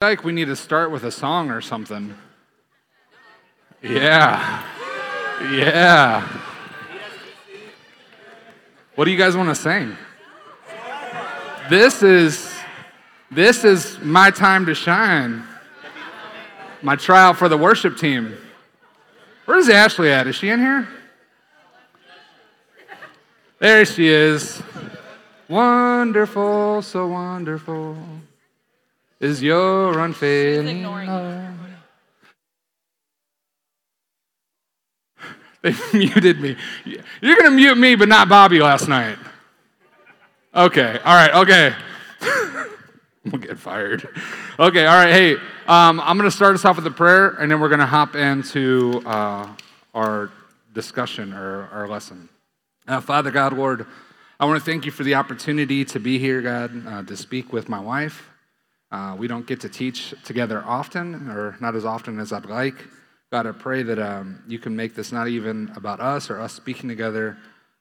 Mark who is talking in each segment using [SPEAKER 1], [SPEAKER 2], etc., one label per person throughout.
[SPEAKER 1] like we need to start with a song or something. Yeah. Yeah. What do you guys want to sing? This is this is my time to shine. My trial for the worship team. Where's Ashley at? Is she in here? There she is. Wonderful, so wonderful is your unfailing love. They muted me. You're going to mute me, but not Bobby last night. Okay, all right, okay. we'll get fired. Okay, all right, hey, um, I'm going to start us off with a prayer, and then we're going to hop into uh, our discussion or our lesson. Uh, Father God, Lord, I want to thank you for the opportunity to be here, God, uh, to speak with my wife. Uh, we don't get to teach together often, or not as often as I'd like. God, I pray that um, you can make this not even about us or us speaking together,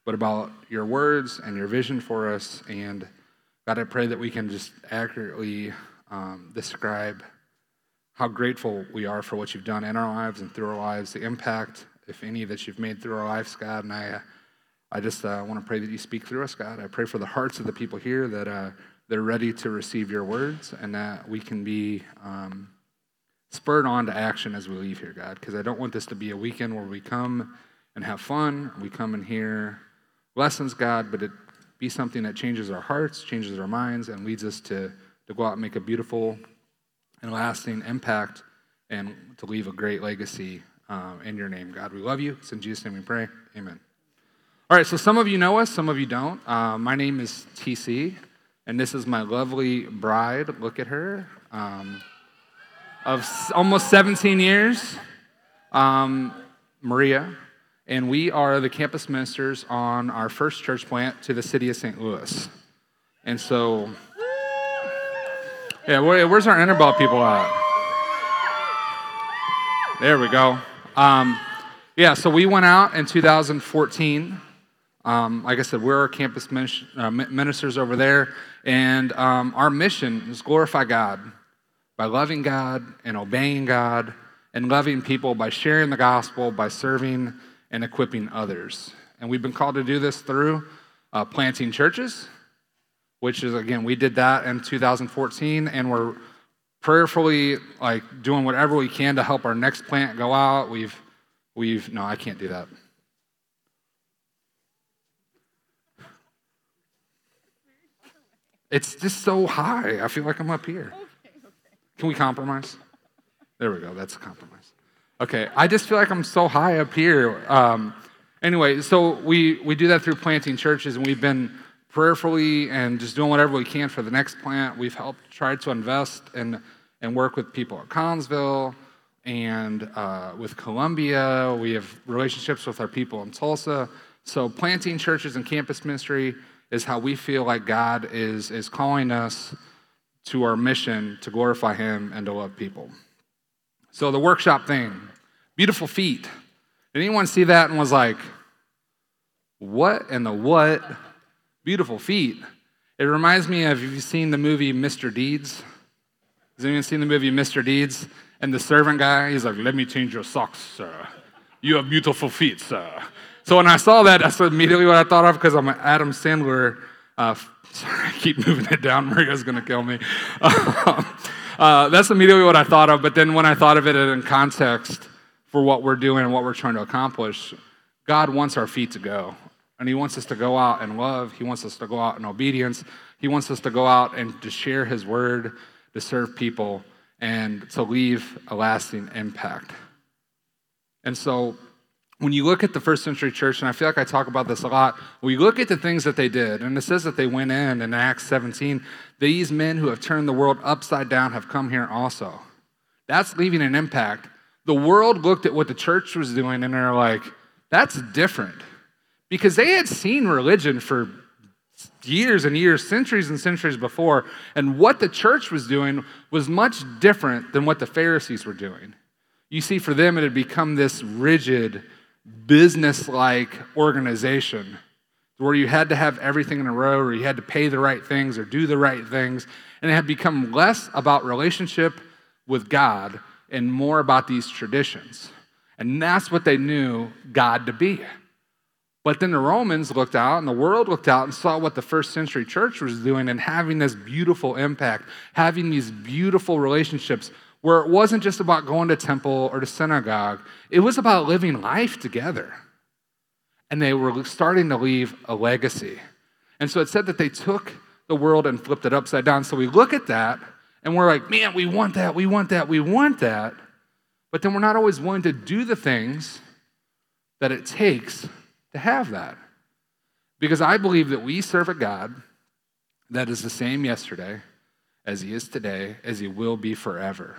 [SPEAKER 1] but about your words and your vision for us. And God, I pray that we can just accurately um, describe how grateful we are for what you've done in our lives and through our lives, the impact, if any, that you've made through our lives, God. And I, I just uh, want to pray that you speak through us, God. I pray for the hearts of the people here that. Uh, they're ready to receive your words and that we can be um, spurred on to action as we leave here, God, because I don't want this to be a weekend where we come and have fun, we come and hear lessons, God, but it be something that changes our hearts, changes our minds, and leads us to, to go out and make a beautiful and lasting impact and to leave a great legacy um, in your name, God. We love you. It's in Jesus' name we pray. Amen. All right, so some of you know us, some of you don't. Uh, my name is TC. And this is my lovely bride. Look at her. Um, of almost 17 years, um, Maria. And we are the campus ministers on our first church plant to the city of St. Louis. And so, yeah, where, where's our Interbelt people at? There we go. Um, yeah, so we went out in 2014 um, like I said, we're our campus uh, ministers over there, and um, our mission is glorify God by loving God and obeying God and loving people by sharing the gospel, by serving and equipping others. And we've been called to do this through uh, planting churches, which is again we did that in 2014, and we're prayerfully like doing whatever we can to help our next plant go out. We've we've no, I can't do that. It's just so high. I feel like I'm up here. Okay, okay. Can we compromise? There we go. That's a compromise. Okay. I just feel like I'm so high up here. Um, anyway, so we, we do that through planting churches, and we've been prayerfully and just doing whatever we can for the next plant. We've helped try to invest and, and work with people at Collinsville and uh, with Columbia. We have relationships with our people in Tulsa. So, planting churches and campus ministry is how we feel like God is, is calling us to our mission to glorify Him and to love people. So, the workshop thing, beautiful feet. Did anyone see that and was like, what in the what? Beautiful feet. It reminds me of, have you seen the movie Mr. Deeds? Has anyone seen the movie Mr. Deeds? And the servant guy, he's like, let me change your socks, sir. You have beautiful feet, sir. So when I saw that, that's immediately what I thought of because I'm an Adam Sandler. Uh, sorry, I keep moving it down. Maria's going to kill me. uh, that's immediately what I thought of. But then when I thought of it in context for what we're doing and what we're trying to accomplish, God wants our feet to go. And He wants us to go out and love. He wants us to go out in obedience. He wants us to go out and to share His word, to serve people, and to leave a lasting impact. And so when you look at the first century church, and I feel like I talk about this a lot, we look at the things that they did, and it says that they went in in Acts 17. These men who have turned the world upside down have come here also. That's leaving an impact. The world looked at what the church was doing and they're like, that's different. Because they had seen religion for years and years, centuries and centuries before, and what the church was doing was much different than what the Pharisees were doing. You see, for them, it had become this rigid, business like organization where you had to have everything in a row or you had to pay the right things or do the right things. And it had become less about relationship with God and more about these traditions. And that's what they knew God to be. But then the Romans looked out and the world looked out and saw what the first century church was doing and having this beautiful impact, having these beautiful relationships where it wasn't just about going to temple or to synagogue, it was about living life together. And they were starting to leave a legacy. And so it said that they took the world and flipped it upside down. So we look at that and we're like, man, we want that, we want that, we want that. But then we're not always willing to do the things that it takes to have that. Because I believe that we serve a God that is the same yesterday as he is today, as he will be forever.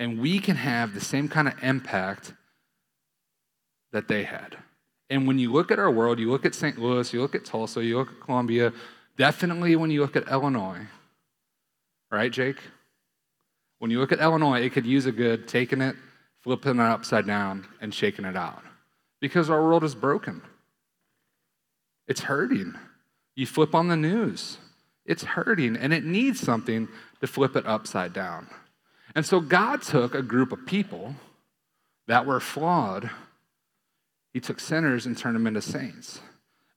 [SPEAKER 1] And we can have the same kind of impact that they had. And when you look at our world, you look at St. Louis, you look at Tulsa, you look at Columbia, definitely when you look at Illinois, right, Jake? When you look at Illinois, it could use a good taking it, flipping it upside down, and shaking it out. Because our world is broken. It's hurting. You flip on the news, it's hurting, and it needs something to flip it upside down. And so God took a group of people that were flawed he took sinners and turned them into saints.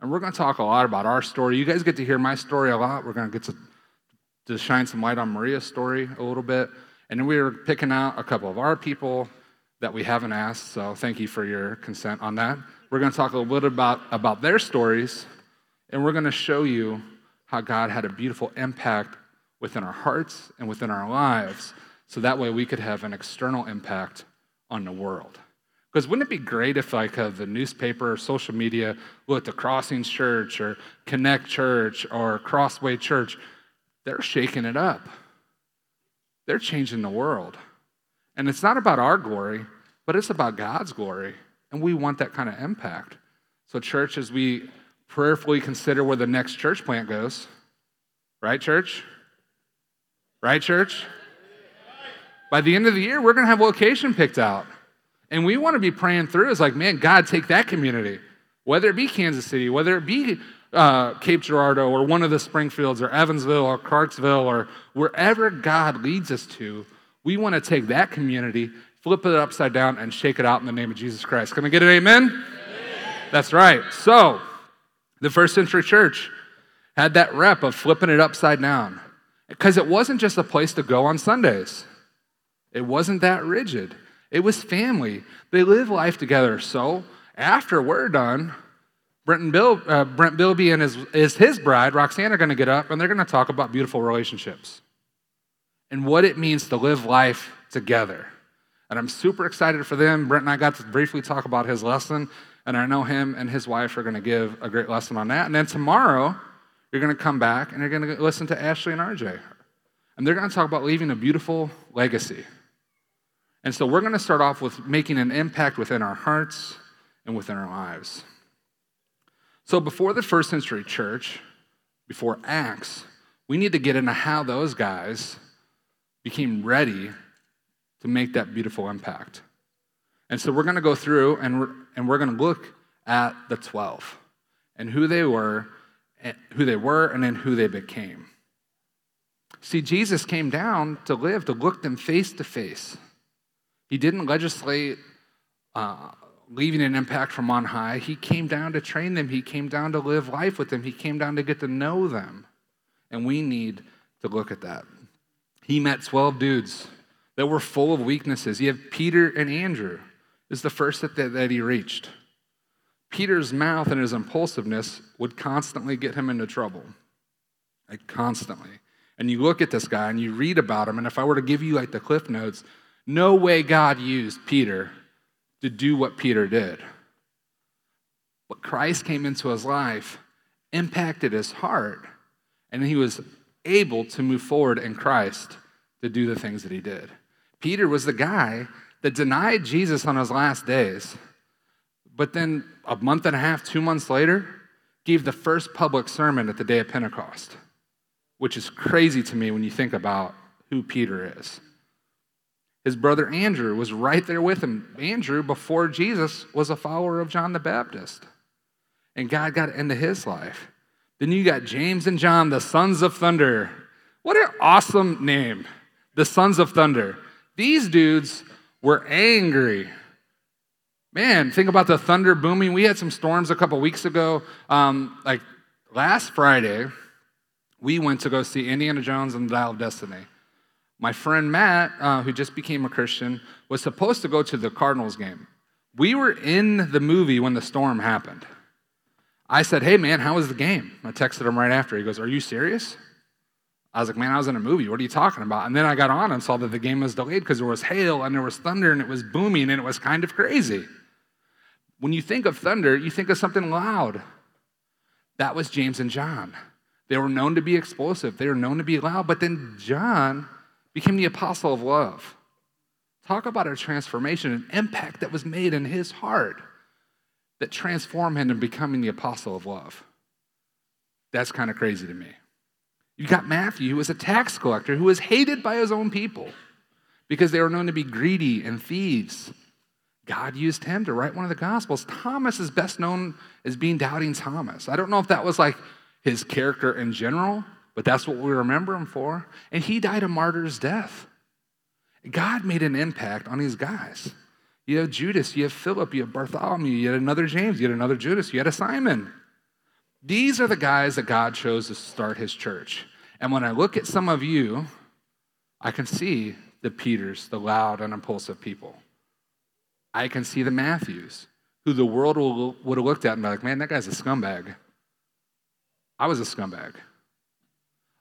[SPEAKER 1] And we're going to talk a lot about our story. You guys get to hear my story a lot. We're going to get to, to shine some light on Maria's story a little bit. And then we were picking out a couple of our people that we haven't asked. So thank you for your consent on that. We're going to talk a little bit about, about their stories. And we're going to show you how God had a beautiful impact within our hearts and within our lives. So that way we could have an external impact on the world. Because wouldn't it be great if, like, uh, the newspaper or social media looked at Crossings Church or Connect Church or Crossway Church? They're shaking it up. They're changing the world. And it's not about our glory, but it's about God's glory. And we want that kind of impact. So, church, as we prayerfully consider where the next church plant goes, right, church? Right, church? By the end of the year, we're going to have location picked out. And we want to be praying through. It's like, man, God, take that community, whether it be Kansas City, whether it be uh, Cape Girardeau or one of the Springfields or Evansville or Clarksville or wherever God leads us to, we want to take that community, flip it upside down, and shake it out in the name of Jesus Christ. Can I get an amen? amen? That's right. So, the first century church had that rep of flipping it upside down because it wasn't just a place to go on Sundays, it wasn't that rigid. It was family. They live life together. So after we're done, Brent, and Bill, uh, Brent Bilby and his, is his bride, Roxanne, are going to get up and they're going to talk about beautiful relationships and what it means to live life together. And I'm super excited for them. Brent and I got to briefly talk about his lesson, and I know him and his wife are going to give a great lesson on that. And then tomorrow, you're going to come back and you're going to listen to Ashley and RJ. And they're going to talk about leaving a beautiful legacy. And so we're going to start off with making an impact within our hearts and within our lives. So before the first century church, before Acts, we need to get into how those guys became ready to make that beautiful impact. And so we're going to go through and we're, and we're going to look at the 12 and who they were, eh, who they were, and then who they became. See, Jesus came down to live, to look them face to face. He didn't legislate uh, leaving an impact from on high. He came down to train them, He came down to live life with them, He came down to get to know them. And we need to look at that. He met 12 dudes that were full of weaknesses. You have Peter and Andrew, is the first that, that he reached. Peter's mouth and his impulsiveness would constantly get him into trouble. Like constantly. And you look at this guy and you read about him, and if I were to give you like the cliff notes, no way God used Peter to do what Peter did. But Christ came into his life, impacted his heart, and he was able to move forward in Christ to do the things that he did. Peter was the guy that denied Jesus on his last days, but then a month and a half, two months later, gave the first public sermon at the day of Pentecost, which is crazy to me when you think about who Peter is. His brother Andrew was right there with him. Andrew, before Jesus, was a follower of John the Baptist. And God got into his life. Then you got James and John, the sons of thunder. What an awesome name, the sons of thunder. These dudes were angry. Man, think about the thunder booming. We had some storms a couple weeks ago. Um, like last Friday, we went to go see Indiana Jones and the Dial of Destiny. My friend Matt, uh, who just became a Christian, was supposed to go to the Cardinals game. We were in the movie when the storm happened. I said, Hey, man, how was the game? I texted him right after. He goes, Are you serious? I was like, Man, I was in a movie. What are you talking about? And then I got on and saw that the game was delayed because there was hail and there was thunder and it was booming and it was kind of crazy. When you think of thunder, you think of something loud. That was James and John. They were known to be explosive, they were known to be loud, but then John became the apostle of love. Talk about a transformation, an impact that was made in his heart that transformed him into becoming the apostle of love. That's kind of crazy to me. You got Matthew, who was a tax collector, who was hated by his own people because they were known to be greedy and thieves. God used him to write one of the Gospels. Thomas is best known as being Doubting Thomas. I don't know if that was like his character in general, but that's what we remember him for. And he died a martyr's death. God made an impact on these guys. You have Judas, you have Philip, you have Bartholomew, you had another James, you had another Judas, you had a Simon. These are the guys that God chose to start his church. And when I look at some of you, I can see the Peters, the loud and impulsive people. I can see the Matthews, who the world would have looked at and be like, man, that guy's a scumbag. I was a scumbag.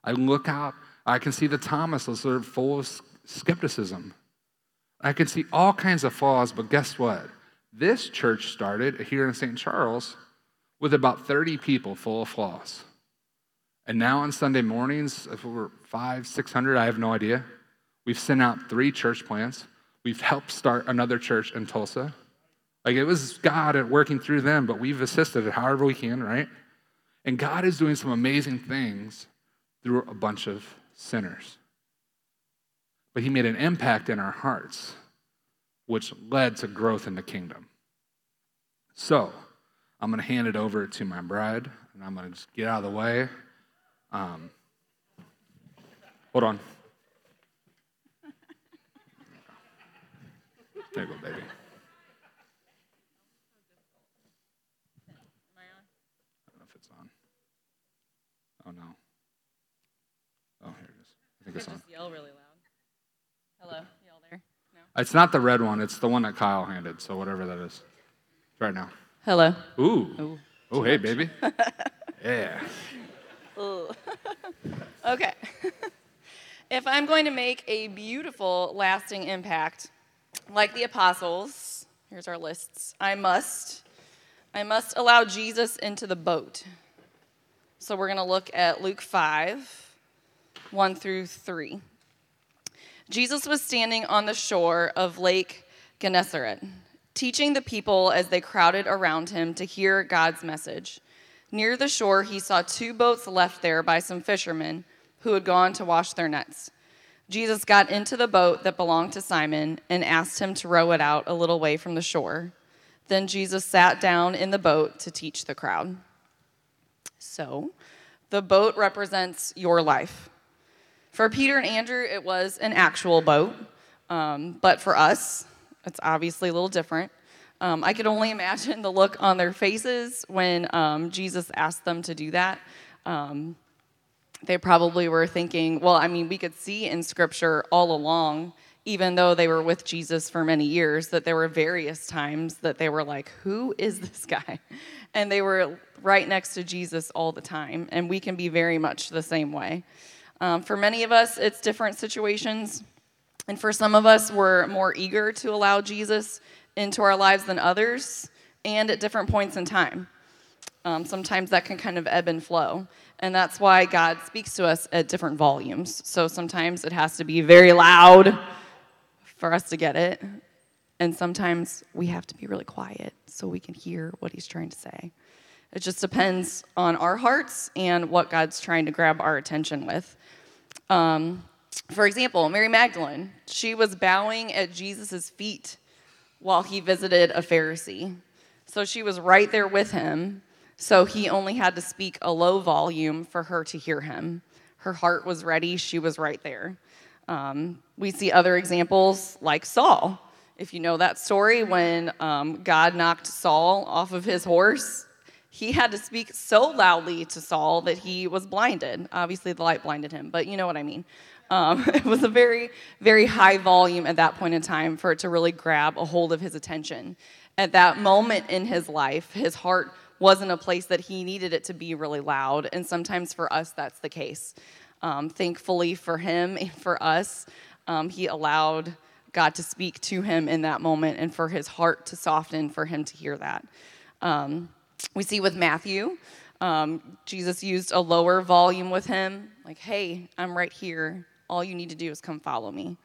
[SPEAKER 1] I look out, I can see the Thomas, those are full of skepticism. I can see all kinds of flaws, but guess what? This church started here in St. Charles with about 30 people full of flaws. And now on Sunday mornings, if we're five, 600, I have no idea. We've sent out three church plants. We've helped start another church in Tulsa. Like it was God at working through them, but we've assisted it however we can, right? And God is doing some amazing things through a bunch of sinners. But He made an impact in our hearts, which led to growth in the kingdom. So, I'm going to hand it over to my bride, and I'm going to just get out of the way. Um, hold on. There you go, baby. Am I on? I don't know if it's on. Oh no. Oh, here it is. I think it's on.
[SPEAKER 2] Just yell really loud. Hello, yell there. No.
[SPEAKER 1] It's not the red one. It's the one that Kyle handed. So whatever that is. Try it now.
[SPEAKER 2] Hello.
[SPEAKER 1] Ooh.
[SPEAKER 2] Ooh.
[SPEAKER 1] Oh, hey, baby. yeah.
[SPEAKER 2] Ooh. okay. if I'm going to make a beautiful, lasting impact, like the apostles, here's our lists. I must, I must allow Jesus into the boat. So we're going to look at Luke 5, 1 through 3. Jesus was standing on the shore of Lake Gennesaret, teaching the people as they crowded around him to hear God's message. Near the shore, he saw two boats left there by some fishermen who had gone to wash their nets. Jesus got into the boat that belonged to Simon and asked him to row it out a little way from the shore. Then Jesus sat down in the boat to teach the crowd. So, the boat represents your life. For Peter and Andrew, it was an actual boat, um, but for us, it's obviously a little different. Um, I could only imagine the look on their faces when um, Jesus asked them to do that. Um, they probably were thinking, well, I mean, we could see in scripture all along, even though they were with Jesus for many years, that there were various times that they were like, who is this guy? And they were right next to Jesus all the time. And we can be very much the same way. Um, for many of us, it's different situations. And for some of us, we're more eager to allow Jesus into our lives than others, and at different points in time. Um, sometimes that can kind of ebb and flow. And that's why God speaks to us at different volumes. So sometimes it has to be very loud for us to get it. And sometimes we have to be really quiet so we can hear what He's trying to say. It just depends on our hearts and what God's trying to grab our attention with. Um, for example, Mary Magdalene, she was bowing at Jesus' feet while he visited a Pharisee. So she was right there with him so he only had to speak a low volume for her to hear him. Her heart was ready, she was right there. Um, we see other examples like Saul. If you know that story, when um, God knocked Saul off of his horse, he had to speak so loudly to Saul that he was blinded. Obviously, the light blinded him, but you know what I mean. Um, it was a very, very high volume at that point in time for it to really grab a hold of his attention. At that moment in his life, his heart wasn't a place that he needed it to be really loud. And sometimes for us, that's the case. Um, thankfully for him and for us, um, he allowed God to speak to him in that moment and for his heart to soften for him to hear that. We see with Matthew, um, Jesus used a lower volume with him, like, hey, I'm right here. All you need to do is come follow me.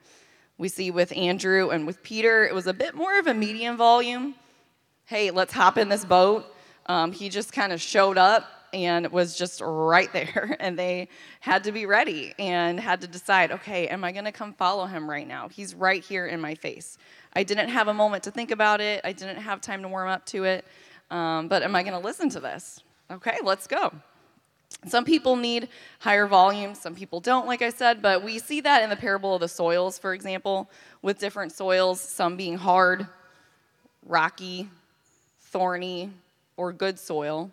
[SPEAKER 2] We see with Andrew and with Peter, it was a bit more of a medium volume. Hey, let's hop in this boat. Um, he just kind of showed up and was just right there. And they had to be ready and had to decide okay, am I going to come follow him right now? He's right here in my face. I didn't have a moment to think about it, I didn't have time to warm up to it. Um, but am I going to listen to this? Okay, let's go. Some people need higher volume, some people don't, like I said, but we see that in the parable of the soils, for example, with different soils, some being hard, rocky, thorny, or good soil.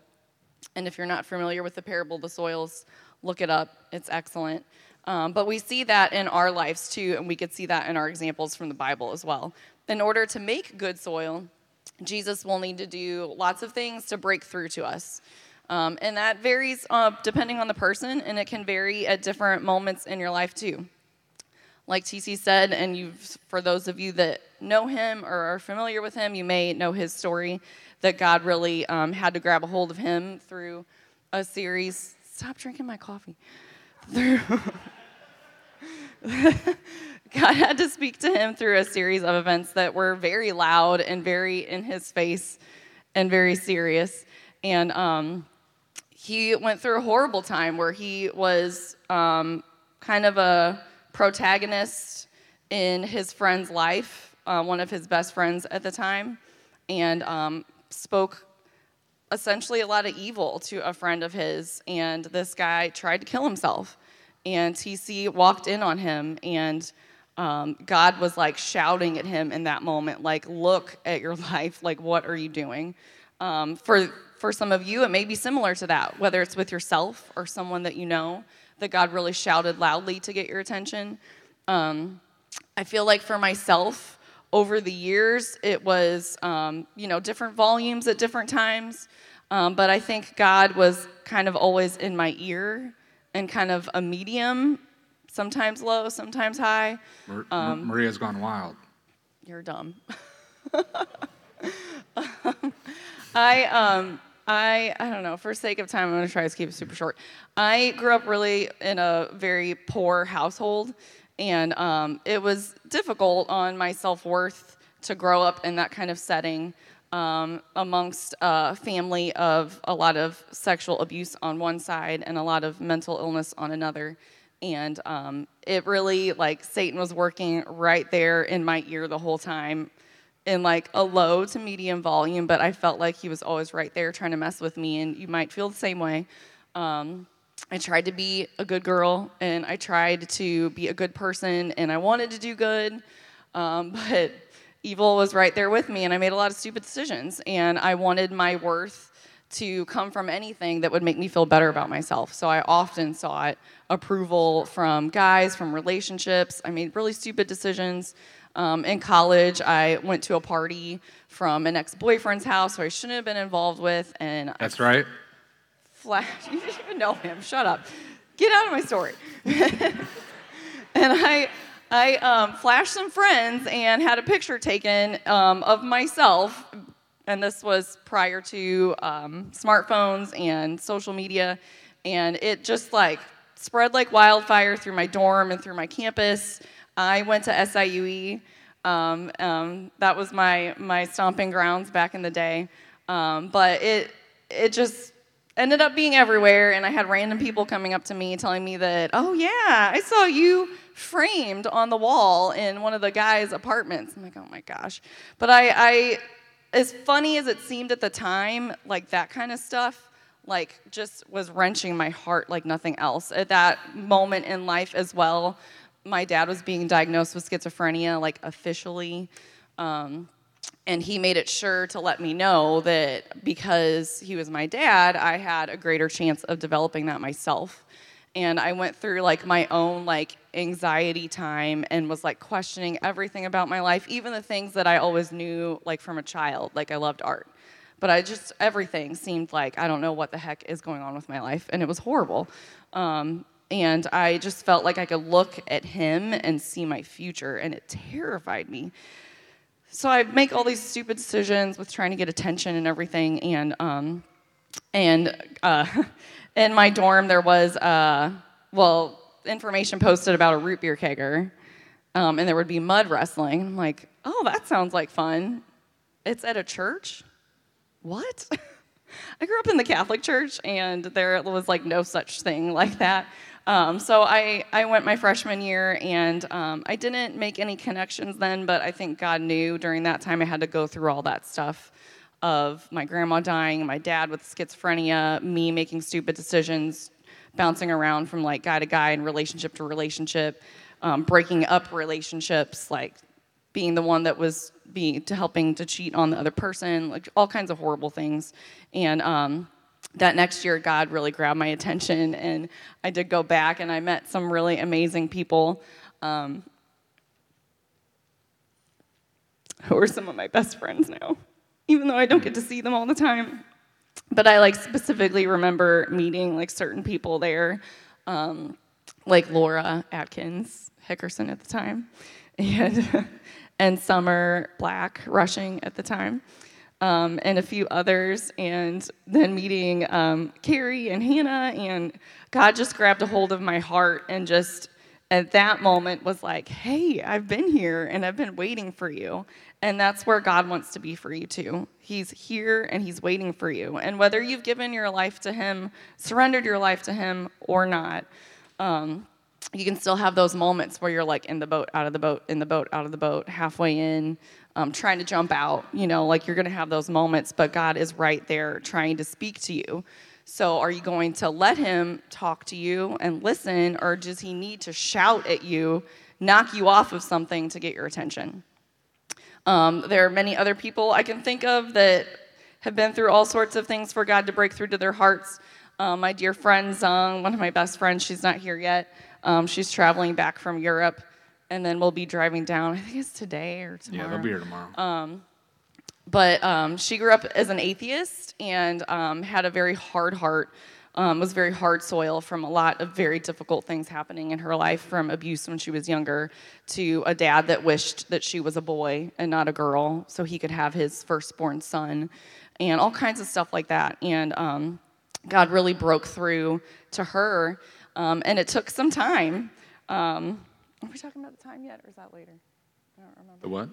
[SPEAKER 2] And if you're not familiar with the parable of the soils, look it up. It's excellent. Um, but we see that in our lives too, and we could see that in our examples from the Bible as well. In order to make good soil, Jesus will need to do lots of things to break through to us. Um, and that varies uh, depending on the person, and it can vary at different moments in your life too. Like TC said, and you for those of you that know him or are familiar with him, you may know his story that God really um, had to grab a hold of him through a series. Stop drinking my coffee. Through God had to speak to him through a series of events that were very loud and very in his face and very serious. And um, he went through a horrible time where he was um, kind of a protagonist in his friend's life, uh, one of his best friends at the time, and um, spoke essentially a lot of evil to a friend of his. And this guy tried to kill himself. And TC walked in on him, and um, God was like shouting at him in that moment, like, look at your life, like, what are you doing? Um, for, for some of you, it may be similar to that, whether it's with yourself or someone that you know, that God really shouted loudly to get your attention. Um, I feel like for myself, over the years, it was, um, you know, different volumes at different times. Um, but I think God was kind of always in my ear and kind of a medium, sometimes low, sometimes high.
[SPEAKER 1] Um, Maria's gone wild.
[SPEAKER 2] You're dumb. I, um, I, I don't know. For sake of time, I'm going to try to keep it super short. I grew up really in a very poor household, and um, it was difficult on my self worth to grow up in that kind of setting um, amongst a family of a lot of sexual abuse on one side and a lot of mental illness on another. And um, it really, like, Satan was working right there in my ear the whole time in like a low to medium volume, but I felt like he was always right there trying to mess with me, and you might feel the same way. Um, I tried to be a good girl and I tried to be a good person and I wanted to do good, um, but evil was right there with me and I made a lot of stupid decisions and I wanted my worth to come from anything that would make me feel better about myself. So I often sought approval from guys, from relationships. I made really stupid decisions. Um, in college, I went to a party from an ex boyfriend's house who I shouldn't have been involved with. And
[SPEAKER 1] That's I, right
[SPEAKER 2] flash. You didn't even know him. Shut up. Get out of my story. and I, I um, flashed some friends and had a picture taken um, of myself. And this was prior to um, smartphones and social media. And it just like spread like wildfire through my dorm and through my campus. I went to SIUE. Um, um, that was my, my stomping grounds back in the day. Um, but it, it just ended up being everywhere, and I had random people coming up to me telling me that, oh, yeah, I saw you framed on the wall in one of the guys' apartments. I'm like, oh my gosh. But I, I as funny as it seemed at the time, like that kind of stuff, like just was wrenching my heart like nothing else. At that moment in life as well, my dad was being diagnosed with schizophrenia, like officially. Um, and he made it sure to let me know that because he was my dad, I had a greater chance of developing that myself. And I went through like my own like anxiety time and was like questioning everything about my life, even the things that I always knew like from a child, like I loved art. But I just everything seemed like I don't know what the heck is going on with my life, and it was horrible. Um, and I just felt like I could look at him and see my future, and it terrified me so I make all these stupid decisions with trying to get attention and everything, and um, and uh, in my dorm there was uh, well information posted about a root beer kegger, um, and there would be mud wrestling. I'm like, oh, that sounds like fun. It's at a church. What? I grew up in the Catholic Church, and there was like no such thing like that. Um, so I, I went my freshman year and um, I didn't make any connections then, but I think God knew during that time I had to go through all that stuff of my grandma dying, my dad with schizophrenia, me making stupid decisions, bouncing around from like guy to guy and relationship to relationship, um, breaking up relationships, like being the one that was being to helping to cheat on the other person, like all kinds of horrible things. And um, that next year, God really grabbed my attention, and I did go back and I met some really amazing people um, who are some of my best friends now, even though I don't get to see them all the time. But I like specifically remember meeting like certain people there, um, like Laura Atkins Hickerson at the time, and and Summer Black Rushing at the time um, and a few others, and then meeting um, Carrie and Hannah, and God just grabbed a hold of my heart and just at that moment was like, hey, I've been here and I've been waiting for you. And that's where God wants to be for you too. He's here and He's waiting for you. And whether you've given your life to Him, surrendered your life to Him, or not, um, you can still have those moments where you're like in the boat, out of the boat, in the boat, out of the boat, halfway in, um, trying to jump out. You know, like you're going to have those moments, but God is right there trying to speak to you. So, are you going to let Him talk to you and listen, or does He need to shout at you, knock you off of something to get your attention? Um, there are many other people I can think of that have been through all sorts of things for God to break through to their hearts. Um, my dear friend Zong, one of my best friends, she's not here yet. Um, she's traveling back from Europe and then we'll be driving down. I think it's today or tomorrow.
[SPEAKER 1] Yeah, they'll be here tomorrow.
[SPEAKER 2] But um, she grew up as an atheist and um, had a very hard heart. Um, was very hard soil from a lot of very difficult things happening in her life, from abuse when she was younger to a dad that wished that she was a boy and not a girl, so he could have his firstborn son, and all kinds of stuff like that. And um, God really broke through to her, um, and it took some time. Are we talking about the time yet, or is that later? I don't remember.
[SPEAKER 1] The what?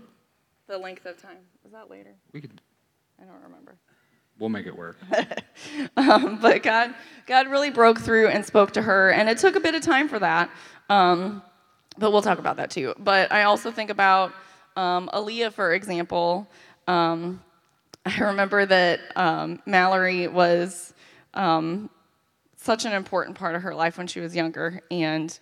[SPEAKER 2] The length of time. Was that later?
[SPEAKER 1] We could.
[SPEAKER 2] I don't remember.
[SPEAKER 1] We'll make it work.
[SPEAKER 2] um, but God, God really broke through and spoke to her, and it took a bit of time for that. Um, but we'll talk about that too. But I also think about um, Aaliyah, for example. Um, I remember that um, Mallory was um, such an important part of her life when she was younger, and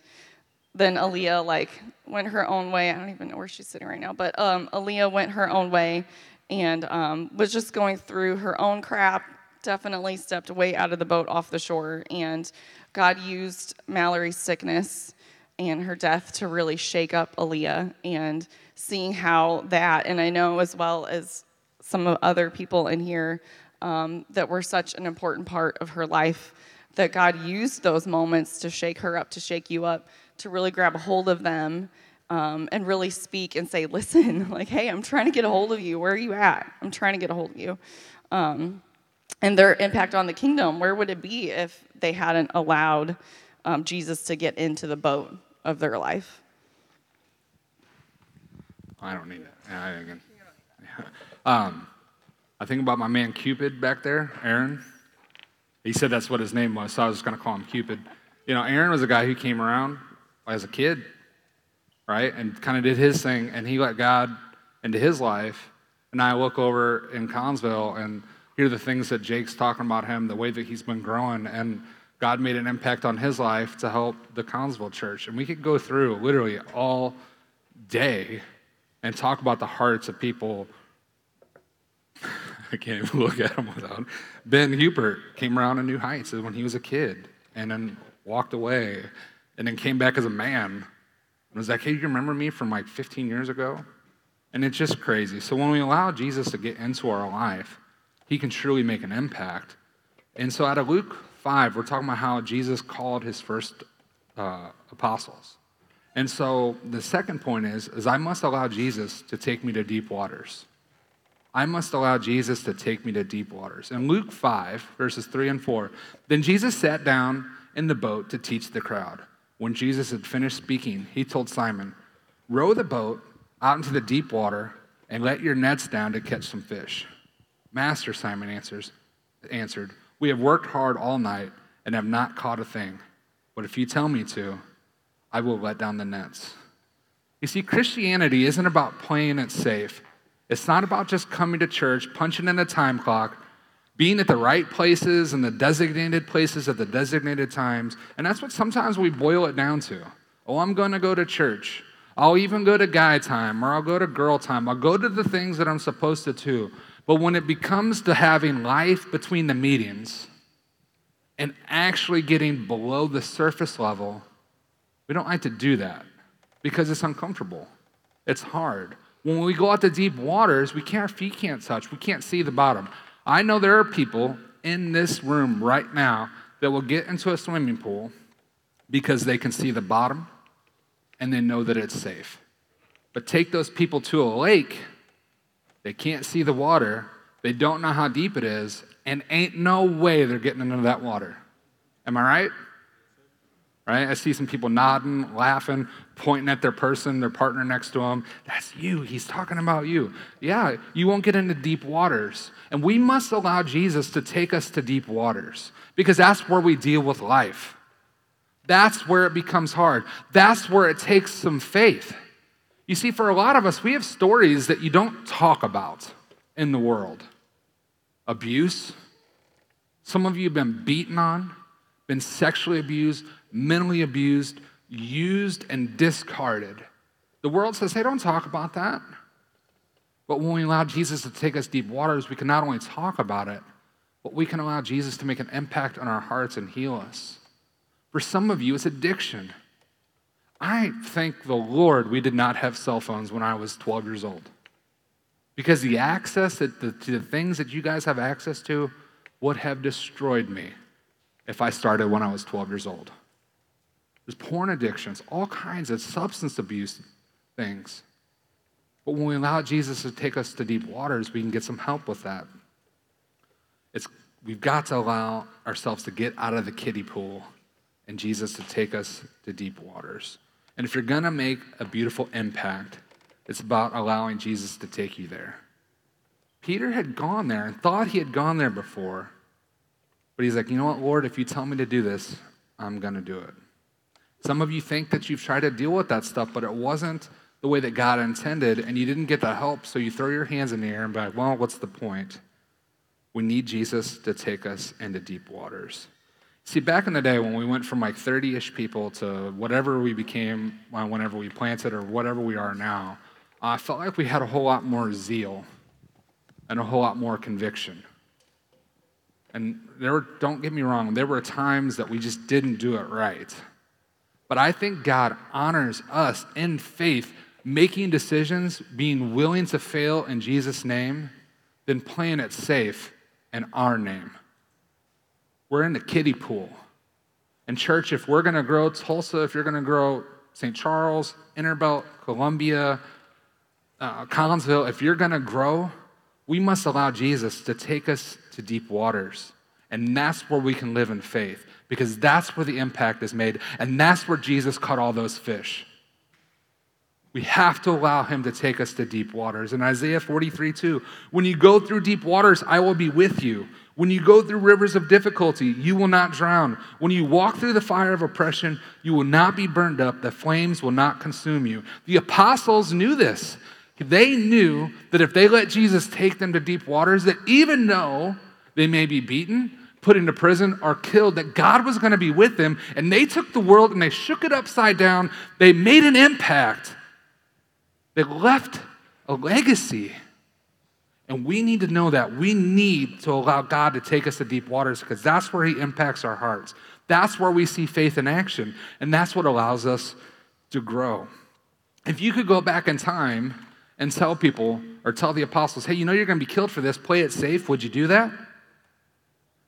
[SPEAKER 2] then Aaliyah like went her own way. I don't even know where she's sitting right now, but um, Aaliyah went her own way and um, was just going through her own crap. Definitely stepped way out of the boat off the shore, and God used Mallory's sickness and her death to really shake up Aaliyah and seeing how that, and I know as well as some of other people in here um, that were such an important part of her life, that God used those moments to shake her up, to shake you up, to really grab a hold of them um, and really speak and say, listen, like, hey, I'm trying to get a hold of you. Where are you at? I'm trying to get a hold of you. Um, and their impact on the kingdom, where would it be if they hadn't allowed um, Jesus to get into the boat of their life?
[SPEAKER 1] I don't need that. I, um, I think about my man Cupid back there, Aaron. He said that's what his name was, so I was going to call him Cupid. You know, Aaron was a guy who came around as a kid, right? And kind of did his thing, and he let God into his life. And I look over in Collinsville and hear the things that Jake's talking about him, the way that he's been growing. And God made an impact on his life to help the Collinsville church. And we could go through literally all day and talk about the hearts of people. I can't even look at him without. Ben Hubert came around in New Heights when he was a kid and then walked away and then came back as a man and was like, hey, you remember me from like 15 years ago? And it's just crazy. So when we allow Jesus to get into our life, he can truly make an impact. And so out of Luke 5, we're talking about how Jesus called his first uh, apostles. And so the second point is, is I must allow Jesus to take me to deep waters. I must allow Jesus to take me to deep waters. In Luke 5, verses 3 and 4, then Jesus sat down in the boat to teach the crowd. When Jesus had finished speaking, he told Simon, Row the boat out into the deep water and let your nets down to catch some fish. Master, Simon answers, answered, We have worked hard all night and have not caught a thing. But if you tell me to, I will let down the nets. You see, Christianity isn't about playing it safe. It's not about just coming to church, punching in a time clock, being at the right places and the designated places at the designated times. And that's what sometimes we boil it down to. Oh, I'm going to go to church. I'll even go to guy time or I'll go to girl time. I'll go to the things that I'm supposed to do. But when it becomes to having life between the meetings and actually getting below the surface level, we don't like to do that because it's uncomfortable. It's hard. When we go out to deep waters, we can't, our feet can't touch. We can't see the bottom. I know there are people in this room right now that will get into a swimming pool because they can see the bottom and they know that it's safe. But take those people to a lake, they can't see the water, they don't know how deep it is, and ain't no way they're getting into that water. Am I right? Right? I see some people nodding, laughing, pointing at their person, their partner next to them. That's you. He's talking about you. Yeah, you won't get into deep waters. And we must allow Jesus to take us to deep waters because that's where we deal with life. That's where it becomes hard. That's where it takes some faith. You see, for a lot of us, we have stories that you don't talk about in the world abuse. Some of you have been beaten on, been sexually abused, mentally abused, used, and discarded. The world says, hey, don't talk about that. But when we allow Jesus to take us deep waters, we can not only talk about it, but we can allow Jesus to make an impact on our hearts and heal us. For some of you, it's addiction. I thank the Lord we did not have cell phones when I was 12 years old. Because the access to the, things that you guys have access to would have destroyed me if I started when I was 12 years old. There's porn addictions, all kinds of substance abuse things. But when we allow Jesus to take us to deep waters, we can get some help with that. It's, we've got to allow ourselves to get out of the kiddie pool and Jesus to take us to deep waters. And if you're going to make a beautiful impact, it's about allowing Jesus to take you there. Peter had gone there and thought he had gone there before, but he's like, you know what, Lord, if you tell me to do this, I'm going to do it. Some of you think that you've tried to deal with that stuff, but it wasn't the way that God intended, and you didn't get the help, so you throw your hands in the air and be like, well, what's the point? We need Jesus to take us into deep waters. See, back in the day when we went from like 30 ish people to whatever we became uh, whenever we planted or whatever we are now, I felt like we had a whole lot more zeal and a whole lot more conviction. And there were, don't get me wrong, there were times that we just didn't do it right. But I think God honors us in faith, making decisions, being willing to fail in Jesus' name, than playing it safe in our name. We're in the kiddie pool. And, church, if we're going to grow Tulsa, if you're going to grow St. Charles, Interbelt, Columbia, uh, Collinsville, if you're going to grow, we must allow Jesus to take us to deep waters. And that's where we can live in faith because that's where the impact is made. And that's where Jesus caught all those fish. We have to allow him to take us to deep waters. In Isaiah 43 2, when you go through deep waters, I will be with you. When you go through rivers of difficulty, you will not drown. When you walk through the fire of oppression, you will not be burned up. The flames will not consume you. The apostles knew this. They knew that if they let Jesus take them to deep waters, that even though they may be beaten, put into prison or killed, that God was going to be with them. And they took the world and they shook it upside down. They made an impact. They left a legacy. And we need to know that. We need to allow God to take us to deep waters because that's where He impacts our hearts. That's where we see faith in action. And that's what allows us to grow. If you could go back in time and tell people or tell the apostles, hey, you know you're going to be killed for this, play it safe, would you do that?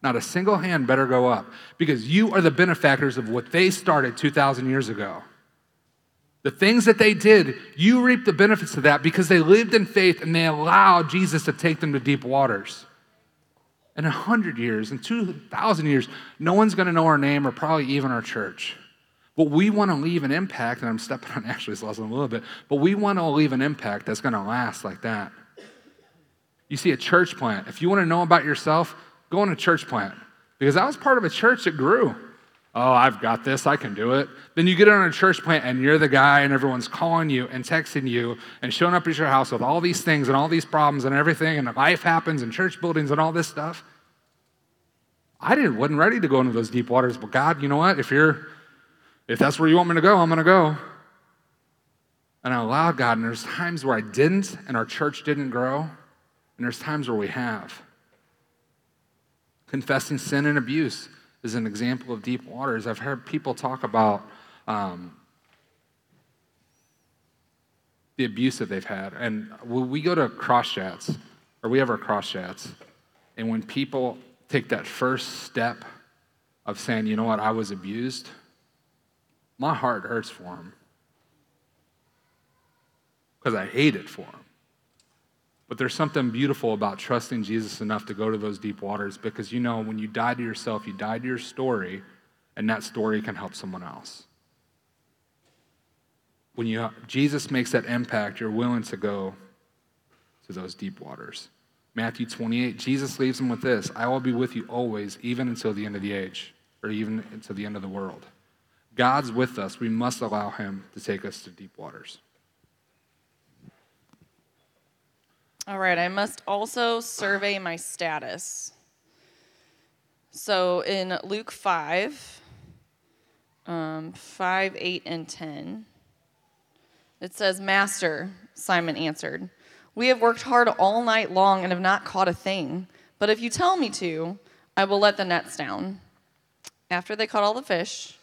[SPEAKER 1] Not a single hand better go up because you are the benefactors of what they started 2,000 years ago. The things that they did, you reap the benefits of that because they lived in faith and they allowed Jesus to take them to deep waters. In a hundred years, in 2,000 years, no one's going to know our name or probably even our church. But we want to leave an impact, and I'm stepping on Ashley's lesson a little bit, but we want to leave an impact that's going to last like that. You see, a church plant, if you want to know about yourself, go to church plant. Because I was part of a church that grew. Oh, I've got this, I can do it. Then you get on a church plant and you're the guy, and everyone's calling you and texting you and showing up at your house with all these things and all these problems and everything, and life happens and church buildings and all this stuff. I didn't, wasn't ready to go into those deep waters, but God, you know what? If you're if that's where you want me to go, I'm gonna go. And I allowed God, and there's times where I didn't, and our church didn't grow, and there's times where we have. Confessing sin and abuse is an example of deep waters. I've heard people talk about um, the abuse that they've had. And when we go to cross chats, or we have our cross chats, and when people take that first step of saying, you know what, I was abused, my heart hurts for them because I hate it for them. But there's something beautiful about trusting Jesus enough to go to those deep waters because you know when you die to yourself, you die to your story, and that story can help someone else. When you, Jesus makes that impact, you're willing to go to those deep waters. Matthew 28, Jesus leaves them with this I will be with you always, even until the end of the age, or even until the end of the world. God's with us. We must allow Him to take us to deep waters.
[SPEAKER 2] All right, I must also survey my status. So in Luke 5, um, 5, 8, and 10, it says, Master, Simon answered, We have worked hard all night long and have not caught a thing. But if you tell me to, I will let the nets down. After they caught all the fish,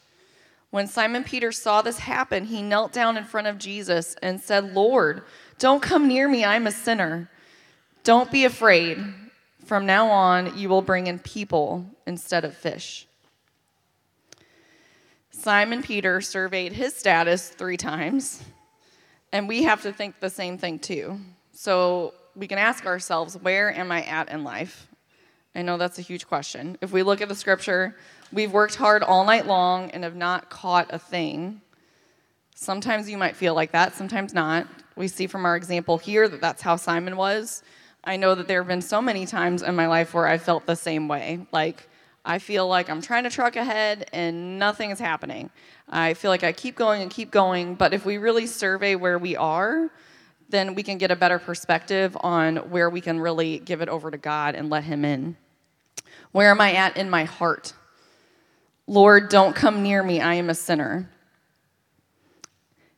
[SPEAKER 2] when Simon Peter saw this happen, he knelt down in front of Jesus and said, Lord, don't come near me, I'm a sinner. Don't be afraid. From now on, you will bring in people instead of fish. Simon Peter surveyed his status three times, and we have to think the same thing too. So we can ask ourselves, where am I at in life? I know that's a huge question. If we look at the scripture, we've worked hard all night long and have not caught a thing. Sometimes you might feel like that, sometimes not. We see from our example here that that's how Simon was. I know that there have been so many times in my life where I felt the same way. Like, I feel like I'm trying to truck ahead and nothing is happening. I feel like I keep going and keep going, but if we really survey where we are, then we can get a better perspective on where we can really give it over to God and let Him in. Where am I at in my heart? Lord, don't come near me, I am a sinner.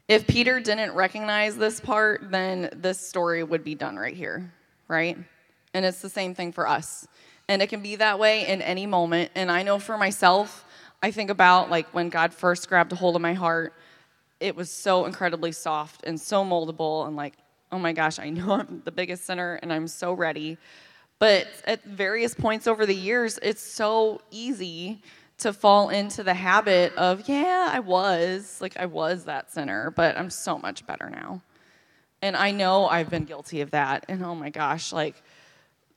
[SPEAKER 2] If Peter didn't recognize this part, then this story would be done right here, right? And it's the same thing for us. And it can be that way in any moment. And I know for myself, I think about like when God first grabbed a hold of my heart, it was so incredibly soft and so moldable and like, oh my gosh, I know I'm the biggest sinner and I'm so ready. But at various points over the years, it's so easy to fall into the habit of, yeah, I was, like, I was that sinner, but I'm so much better now. And I know I've been guilty of that. And oh my gosh, like,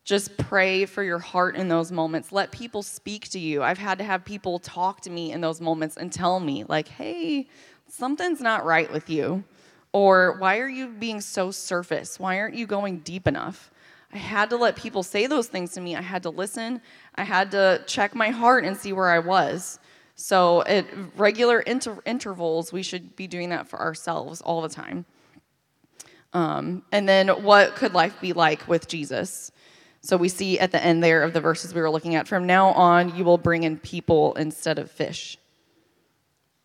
[SPEAKER 2] just pray for your heart in those moments. Let people speak to you. I've had to have people talk to me in those moments and tell me, like, hey, something's not right with you. Or why are you being so surface? Why aren't you going deep enough? I had to let people say those things to me. I had to listen. I had to check my heart and see where I was. So, at regular inter- intervals, we should be doing that for ourselves all the time. Um, and then, what could life be like with Jesus? So we see at the end there of the verses we were looking at, from now on, you will bring in people instead of fish.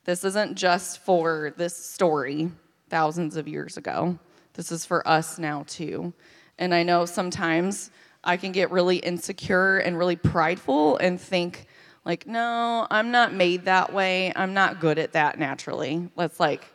[SPEAKER 2] This isn't just for this story thousands of years ago. This is for us now too. And I know sometimes I can get really insecure and really prideful and think, like, no, I'm not made that way. I'm not good at that naturally. Let's like,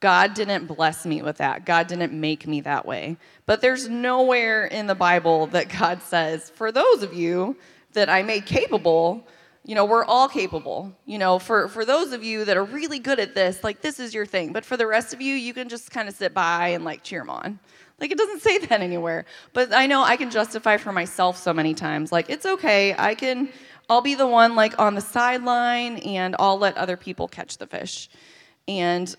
[SPEAKER 2] God didn't bless me with that. God didn't make me that way. But there's nowhere in the Bible that God says, for those of you that I made capable, you know, we're all capable. You know, for, for those of you that are really good at this, like this is your thing. But for the rest of you, you can just kind of sit by and like cheer them on. Like it doesn't say that anywhere. But I know I can justify for myself so many times. Like it's okay. I can I'll be the one like on the sideline and I'll let other people catch the fish. And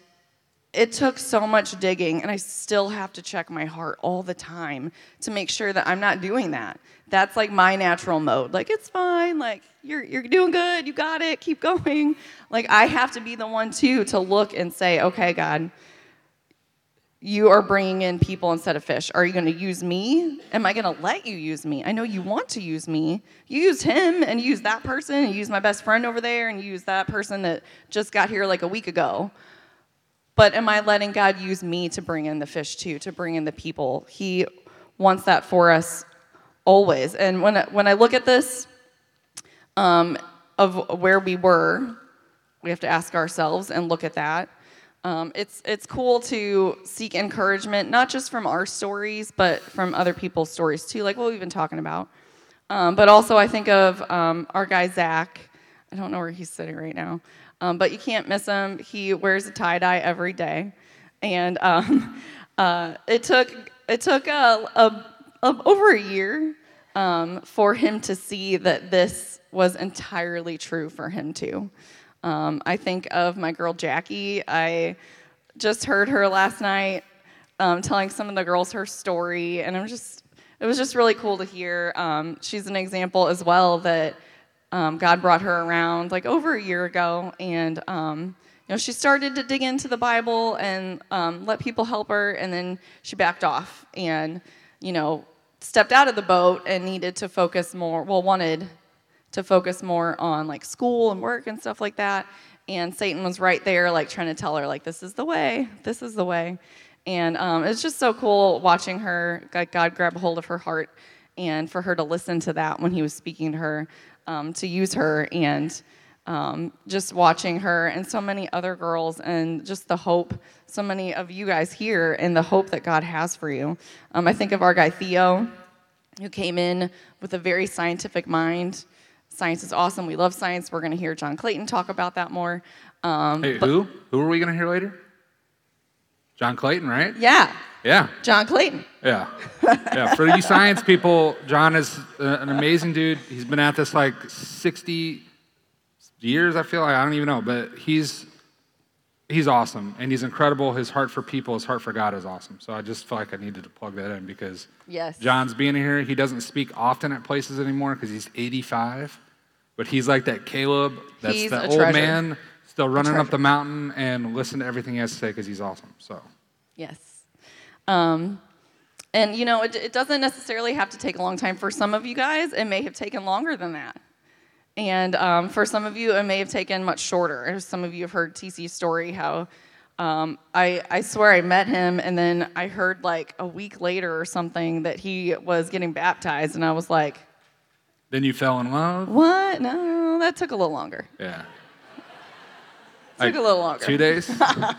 [SPEAKER 2] it took so much digging and I still have to check my heart all the time to make sure that I'm not doing that that's like my natural mode. Like it's fine. Like you're you're doing good. You got it. Keep going. Like I have to be the one too to look and say, "Okay, God, you are bringing in people instead of fish. Are you going to use me? Am I going to let you use me? I know you want to use me. You use him and use that person and use my best friend over there and use that person that just got here like a week ago. But am I letting God use me to bring in the fish too, to bring in the people? He wants that for us always. And when, when I look at this um, of where we were, we have to ask ourselves and look at that. Um, it's, it's cool to seek encouragement, not just from our stories, but from other people's stories too, like what we've been talking about. Um, but also, I think of um, our guy, Zach. I don't know where he's sitting right now, um, but you can't miss him. He wears a tie dye every day. And um, uh, it took, it took a, a of over a year um, for him to see that this was entirely true for him too. Um, I think of my girl Jackie. I just heard her last night um, telling some of the girls her story, and I'm just it was just really cool to hear. Um, she's an example as well that um, God brought her around like over a year ago, and um, you know she started to dig into the Bible and let people help her, and then she backed off and you know stepped out of the boat and needed to focus more, well, wanted to focus more on like school and work and stuff like that. And Satan was right there, like trying to tell her, like, this is the way, this is the way. And um, it's just so cool watching her, God grab a hold of her heart and for her to listen to that when he was speaking to her, um, to use her, and um, just watching her and so many other girls, and just the hope so many of you guys here and the hope that God has for you. Um, I think of our guy Theo, who came in with a very scientific mind. Science is awesome. We love science. We're going to hear John Clayton talk about that more.
[SPEAKER 1] Um, hey, who? Who are we going to hear later? John Clayton, right?
[SPEAKER 2] Yeah.
[SPEAKER 1] Yeah.
[SPEAKER 2] John Clayton.
[SPEAKER 1] Yeah. Yeah. For you science people, John is an amazing dude. He's been at this like 60 years, I feel like. I don't even know, but he's he's awesome and he's incredible. His heart for people, his heart for God is awesome. So I just felt like I needed to plug that in because
[SPEAKER 2] yes.
[SPEAKER 1] John's being here. He doesn't speak often at places anymore because he's 85, but he's like that Caleb. That's
[SPEAKER 2] he's
[SPEAKER 1] that old treasure. man still running up the mountain and listen to everything he has to say because he's awesome. So
[SPEAKER 2] yes. Um, and you know, it, it doesn't necessarily have to take a long time for some of you guys. It may have taken longer than that. And um, for some of you, it may have taken much shorter. Some of you have heard TC's story, how um, I, I swear I met him, and then I heard like a week later or something that he was getting baptized, and I was like,
[SPEAKER 1] Then you fell in love?
[SPEAKER 2] What? No, that took a little longer.
[SPEAKER 1] Yeah.
[SPEAKER 2] Took like a little longer.
[SPEAKER 1] Two days?
[SPEAKER 2] but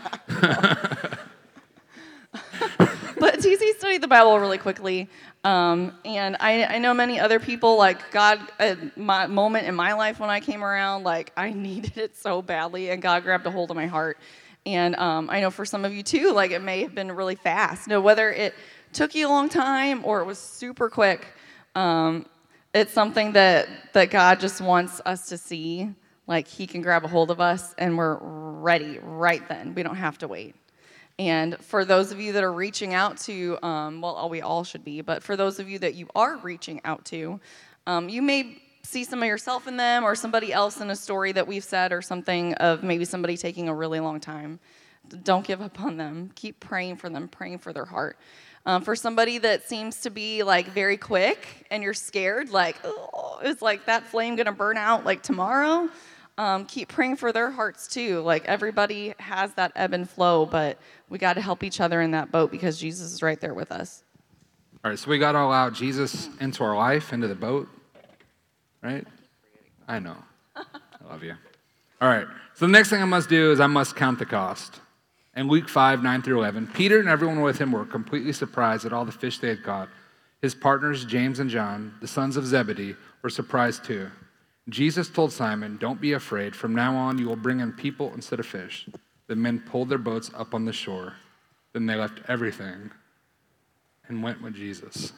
[SPEAKER 2] TC studied the Bible really quickly. Um, and I, I, know many other people, like God, at my moment in my life when I came around, like I needed it so badly, and God grabbed a hold of my heart. And um, I know for some of you too, like it may have been really fast. No, whether it took you a long time or it was super quick, um, it's something that that God just wants us to see. Like He can grab a hold of us, and we're ready right then. We don't have to wait. And for those of you that are reaching out to, um, well, we all should be, but for those of you that you are reaching out to, um, you may see some of yourself in them or somebody else in a story that we've said or something of maybe somebody taking a really long time. Don't give up on them. Keep praying for them, praying for their heart. Um, for somebody that seems to be like very quick and you're scared, like, oh, is like that flame gonna burn out like tomorrow? Um, keep praying for their hearts too. Like everybody has that ebb and flow, but we got to help each other in that boat because Jesus is right there with us.
[SPEAKER 1] All right, so we got to allow Jesus into our life, into the boat, right? I know. I love you. All right, so the next thing I must do is I must count the cost. In Luke 5, 9 through 11, Peter and everyone with him were completely surprised at all the fish they had caught. His partners, James and John, the sons of Zebedee, were surprised too. Jesus told Simon, Don't be afraid. From now on, you will bring in people instead of fish. The men pulled their boats up on the shore. Then they left everything and went with Jesus.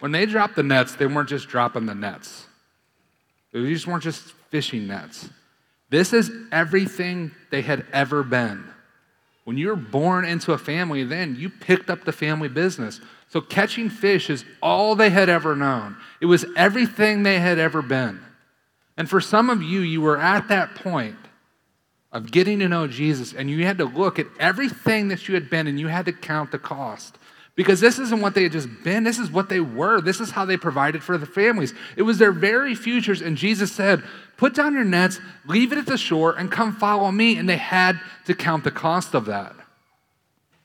[SPEAKER 1] When they dropped the nets, they weren't just dropping the nets, these weren't just fishing nets. This is everything they had ever been. When you were born into a family, then you picked up the family business. So catching fish is all they had ever known. It was everything they had ever been. And for some of you, you were at that point of getting to know Jesus, and you had to look at everything that you had been and you had to count the cost. Because this isn't what they had just been, this is what they were. This is how they provided for the families. It was their very futures. And Jesus said, Put down your nets, leave it at the shore, and come follow me. And they had to count the cost of that.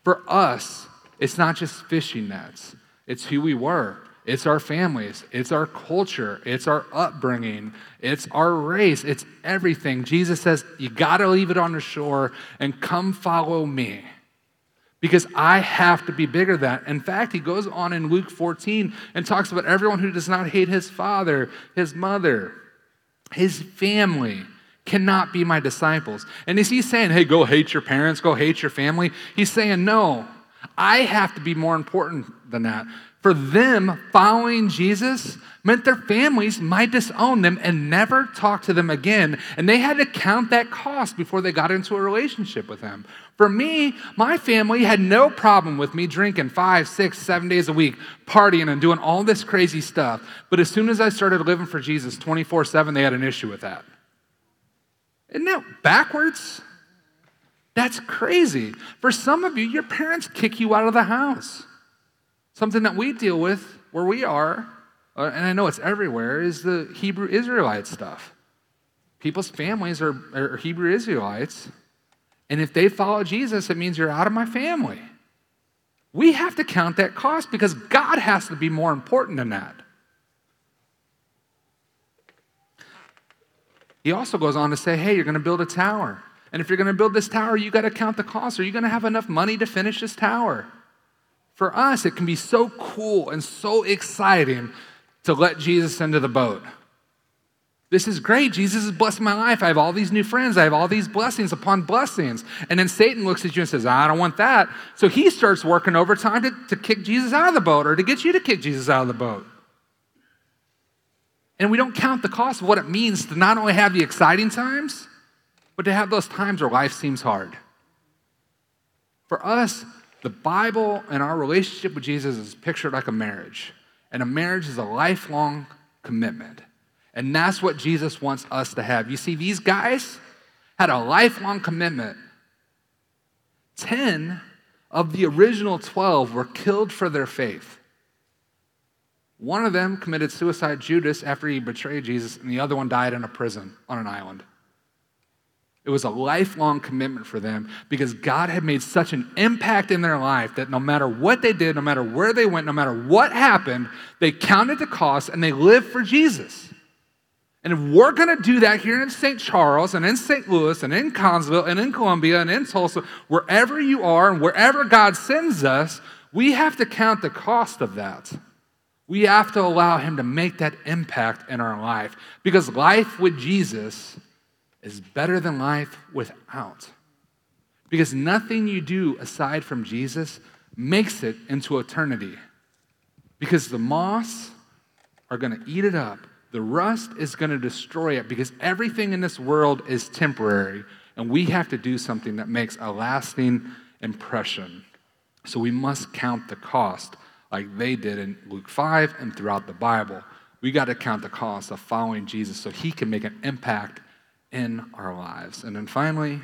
[SPEAKER 1] For us, it's not just fishing nets, it's who we were. It's our families, it's our culture, it's our upbringing, it's our race, it's everything. Jesus says, You got to leave it on the shore and come follow me because I have to be bigger than that. In fact, he goes on in Luke 14 and talks about everyone who does not hate his father, his mother, his family cannot be my disciples. And is he saying, hey, go hate your parents, go hate your family? He's saying, no, I have to be more important than that. For them, following Jesus meant their families might disown them and never talk to them again. And they had to count that cost before they got into a relationship with him. For me, my family had no problem with me drinking five, six, seven days a week, partying and doing all this crazy stuff. But as soon as I started living for Jesus 24 7, they had an issue with that. Isn't that backwards? That's crazy. For some of you, your parents kick you out of the house. Something that we deal with where we are, Uh, and I know it's everywhere, is the Hebrew Israelite stuff. People's families are, are Hebrew Israelites, and if they follow Jesus, it means you're out of my family. We have to count that cost because God has to be more important than that. He also goes on to say, hey, you're going to build a tower. And if you're going to build this tower, you got to count the cost. Are you going to have enough money to finish this tower? For us, it can be so cool and so exciting to let Jesus into the boat. This is great. Jesus is blessing my life. I have all these new friends. I have all these blessings upon blessings. And then Satan looks at you and says, I don't want that. So he starts working overtime to, to kick Jesus out of the boat or to get you to kick Jesus out of the boat. And we don't count the cost of what it means to not only have the exciting times, but to have those times where life seems hard. For us, the Bible and our relationship with Jesus is pictured like a marriage. And a marriage is a lifelong commitment. And that's what Jesus wants us to have. You see, these guys had a lifelong commitment. 10 of the original 12 were killed for their faith. One of them committed suicide, Judas, after he betrayed Jesus, and the other one died in a prison on an island. It was a lifelong commitment for them because God had made such an impact in their life that no matter what they did, no matter where they went, no matter what happened, they counted the cost and they lived for Jesus. And if we're going to do that here in St. Charles and in St. Louis and in Collinsville and in Columbia and in Tulsa, wherever you are and wherever God sends us, we have to count the cost of that. We have to allow Him to make that impact in our life because life with Jesus is better than life without. Because nothing you do aside from Jesus makes it into eternity. Because the moths are going to eat it up, the rust is going to destroy it, because everything in this world is temporary, and we have to do something that makes a lasting impression. So we must count the cost like they did in Luke 5 and throughout the Bible. We got to count the cost of following Jesus so he can make an impact in our lives. And then finally,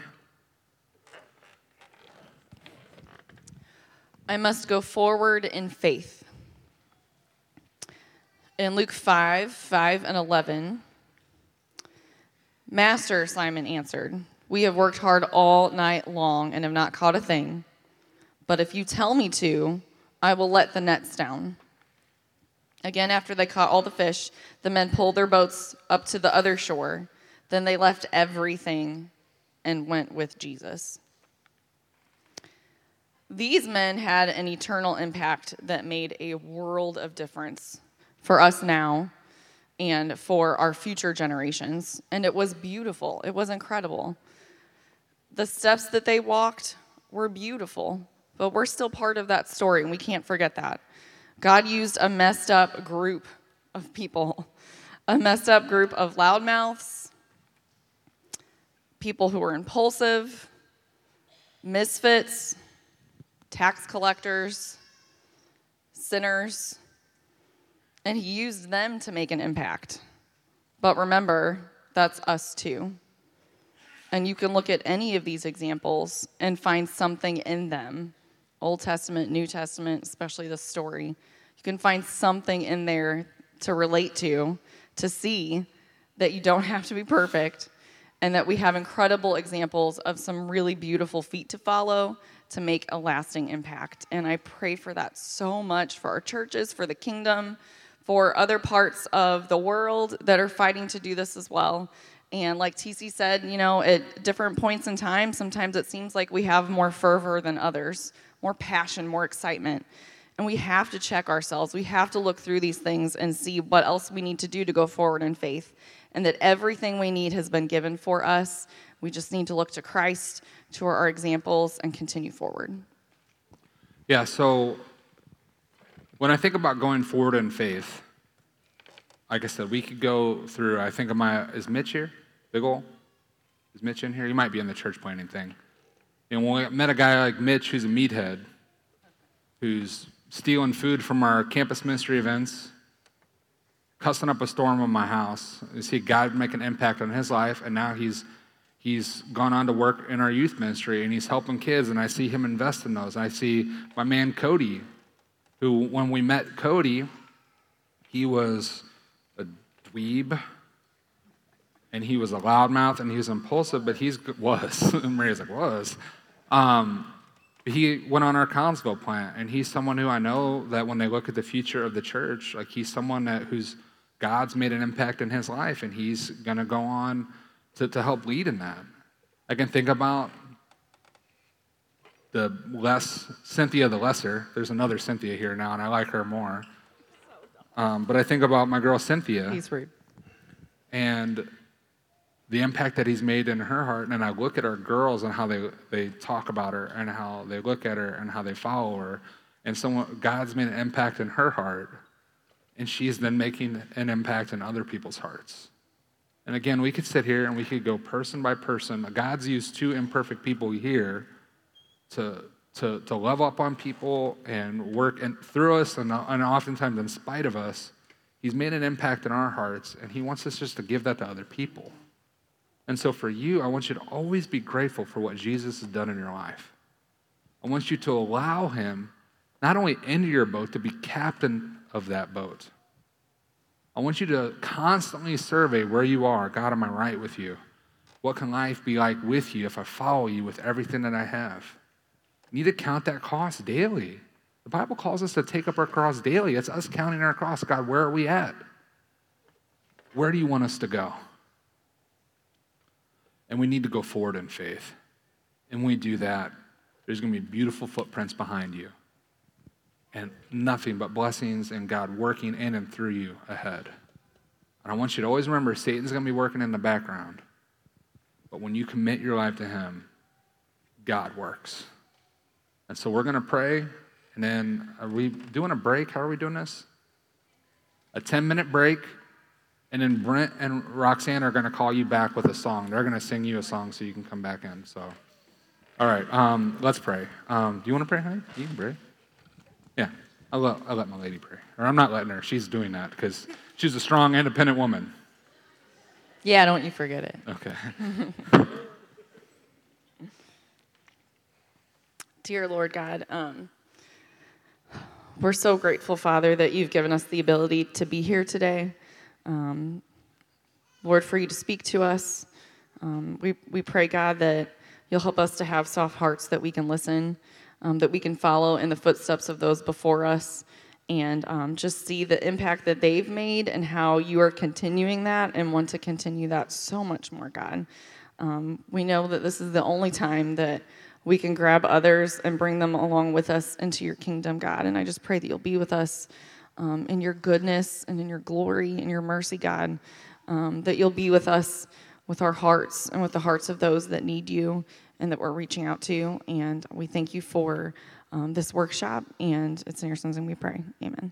[SPEAKER 2] I must go forward in faith. In Luke 5 5 and 11, Master, Simon answered, We have worked hard all night long and have not caught a thing. But if you tell me to, I will let the nets down. Again, after they caught all the fish, the men pulled their boats up to the other shore. Then they left everything and went with Jesus. These men had an eternal impact that made a world of difference for us now and for our future generations. And it was beautiful, it was incredible. The steps that they walked were beautiful, but we're still part of that story, and we can't forget that. God used a messed up group of people, a messed up group of loudmouths, people who were impulsive, misfits, tax collectors, sinners, and he used them to make an impact. But remember, that's us too. And you can look at any of these examples and find something in them Old Testament, New Testament, especially the story. You can find something in there to relate to, to see that you don't have to be perfect, and that we have incredible examples of some really beautiful feet to follow to make a lasting impact. And I pray for that so much for our churches, for the kingdom, for other parts of the world that are fighting to do this as well. And like TC said, you know, at different points in time, sometimes it seems like we have more fervor than others, more passion, more excitement. And we have to check ourselves. We have to look through these things and see what else we need to do to go forward in faith. And that everything we need has been given for us. We just need to look to Christ, to our examples, and continue forward.
[SPEAKER 1] Yeah, so when I think about going forward in faith, like I said, we could go through, I think of my, is Mitch here? Big ol'? Is Mitch in here? He might be in the church planning thing. And when we met a guy like Mitch who's a meathead, who's stealing food from our campus ministry events, cussing up a storm on my house. You see God make an impact on his life, and now he's he's gone on to work in our youth ministry and he's helping kids, and I see him invest in those. I see my man Cody, who when we met Cody, he was a dweeb and he was a loudmouth and he was impulsive, but he's was. and Maria's like, was. Um, he went on our Collinsville plant, and he's someone who I know that when they look at the future of the church, like he's someone that who's God's made an impact in his life, and he's going to go on to, to help lead in that. I can think about the less Cynthia the lesser. There's another Cynthia here now, and I like her more. Um, but I think about my girl Cynthia.
[SPEAKER 2] He's rude.
[SPEAKER 1] And the impact that he's made in her heart. And I look at our girls and how they, they talk about her and how they look at her and how they follow her. And someone, God's made an impact in her heart. And she's then making an impact in other people's hearts. And again, we could sit here and we could go person by person. God's used two imperfect people here to, to, to love up on people and work and through us and, and oftentimes in spite of us. He's made an impact in our hearts, and he wants us just to give that to other people. And so for you, I want you to always be grateful for what Jesus has done in your life. I want you to allow him not only into your boat, to be captain of that boat. I want you to constantly survey where you are. God, am I right with you? What can life be like with you if I follow you with everything that I have? You need to count that cost daily. The Bible calls us to take up our cross daily. It's us counting our cross. God, where are we at? Where do you want us to go? And we need to go forward in faith. And when we do that, there's going to be beautiful footprints behind you. And nothing but blessings and God working in and through you ahead. And I want you to always remember Satan's going to be working in the background. But when you commit your life to him, God works. And so we're going to pray. And then are we doing a break? How are we doing this? A 10 minute break. And then Brent and Roxanne are going to call you back with a song. They're going to sing you a song so you can come back in. So, all right, um, let's pray. Um, do you want to pray, honey? You can pray. Yeah, I'll let, I'll let my lady pray. Or I'm not letting her. She's doing that because she's a strong, independent woman.
[SPEAKER 2] Yeah, don't you forget it.
[SPEAKER 1] Okay.
[SPEAKER 2] Dear Lord God, um, we're so grateful, Father, that you've given us the ability to be here today. Um, Lord, for you to speak to us. Um, we, we pray, God, that you'll help us to have soft hearts that we can listen, um, that we can follow in the footsteps of those before us, and um, just see the impact that they've made and how you are continuing that and want to continue that so much more, God. Um, we know that this is the only time that we can grab others and bring them along with us into your kingdom, God. And I just pray that you'll be with us um, in your goodness and in your glory and your mercy, God um, that you'll be with us with our hearts and with the hearts of those that need you and that we're reaching out to. And we thank you for um, this workshop. And it's in your son's and we pray. Amen.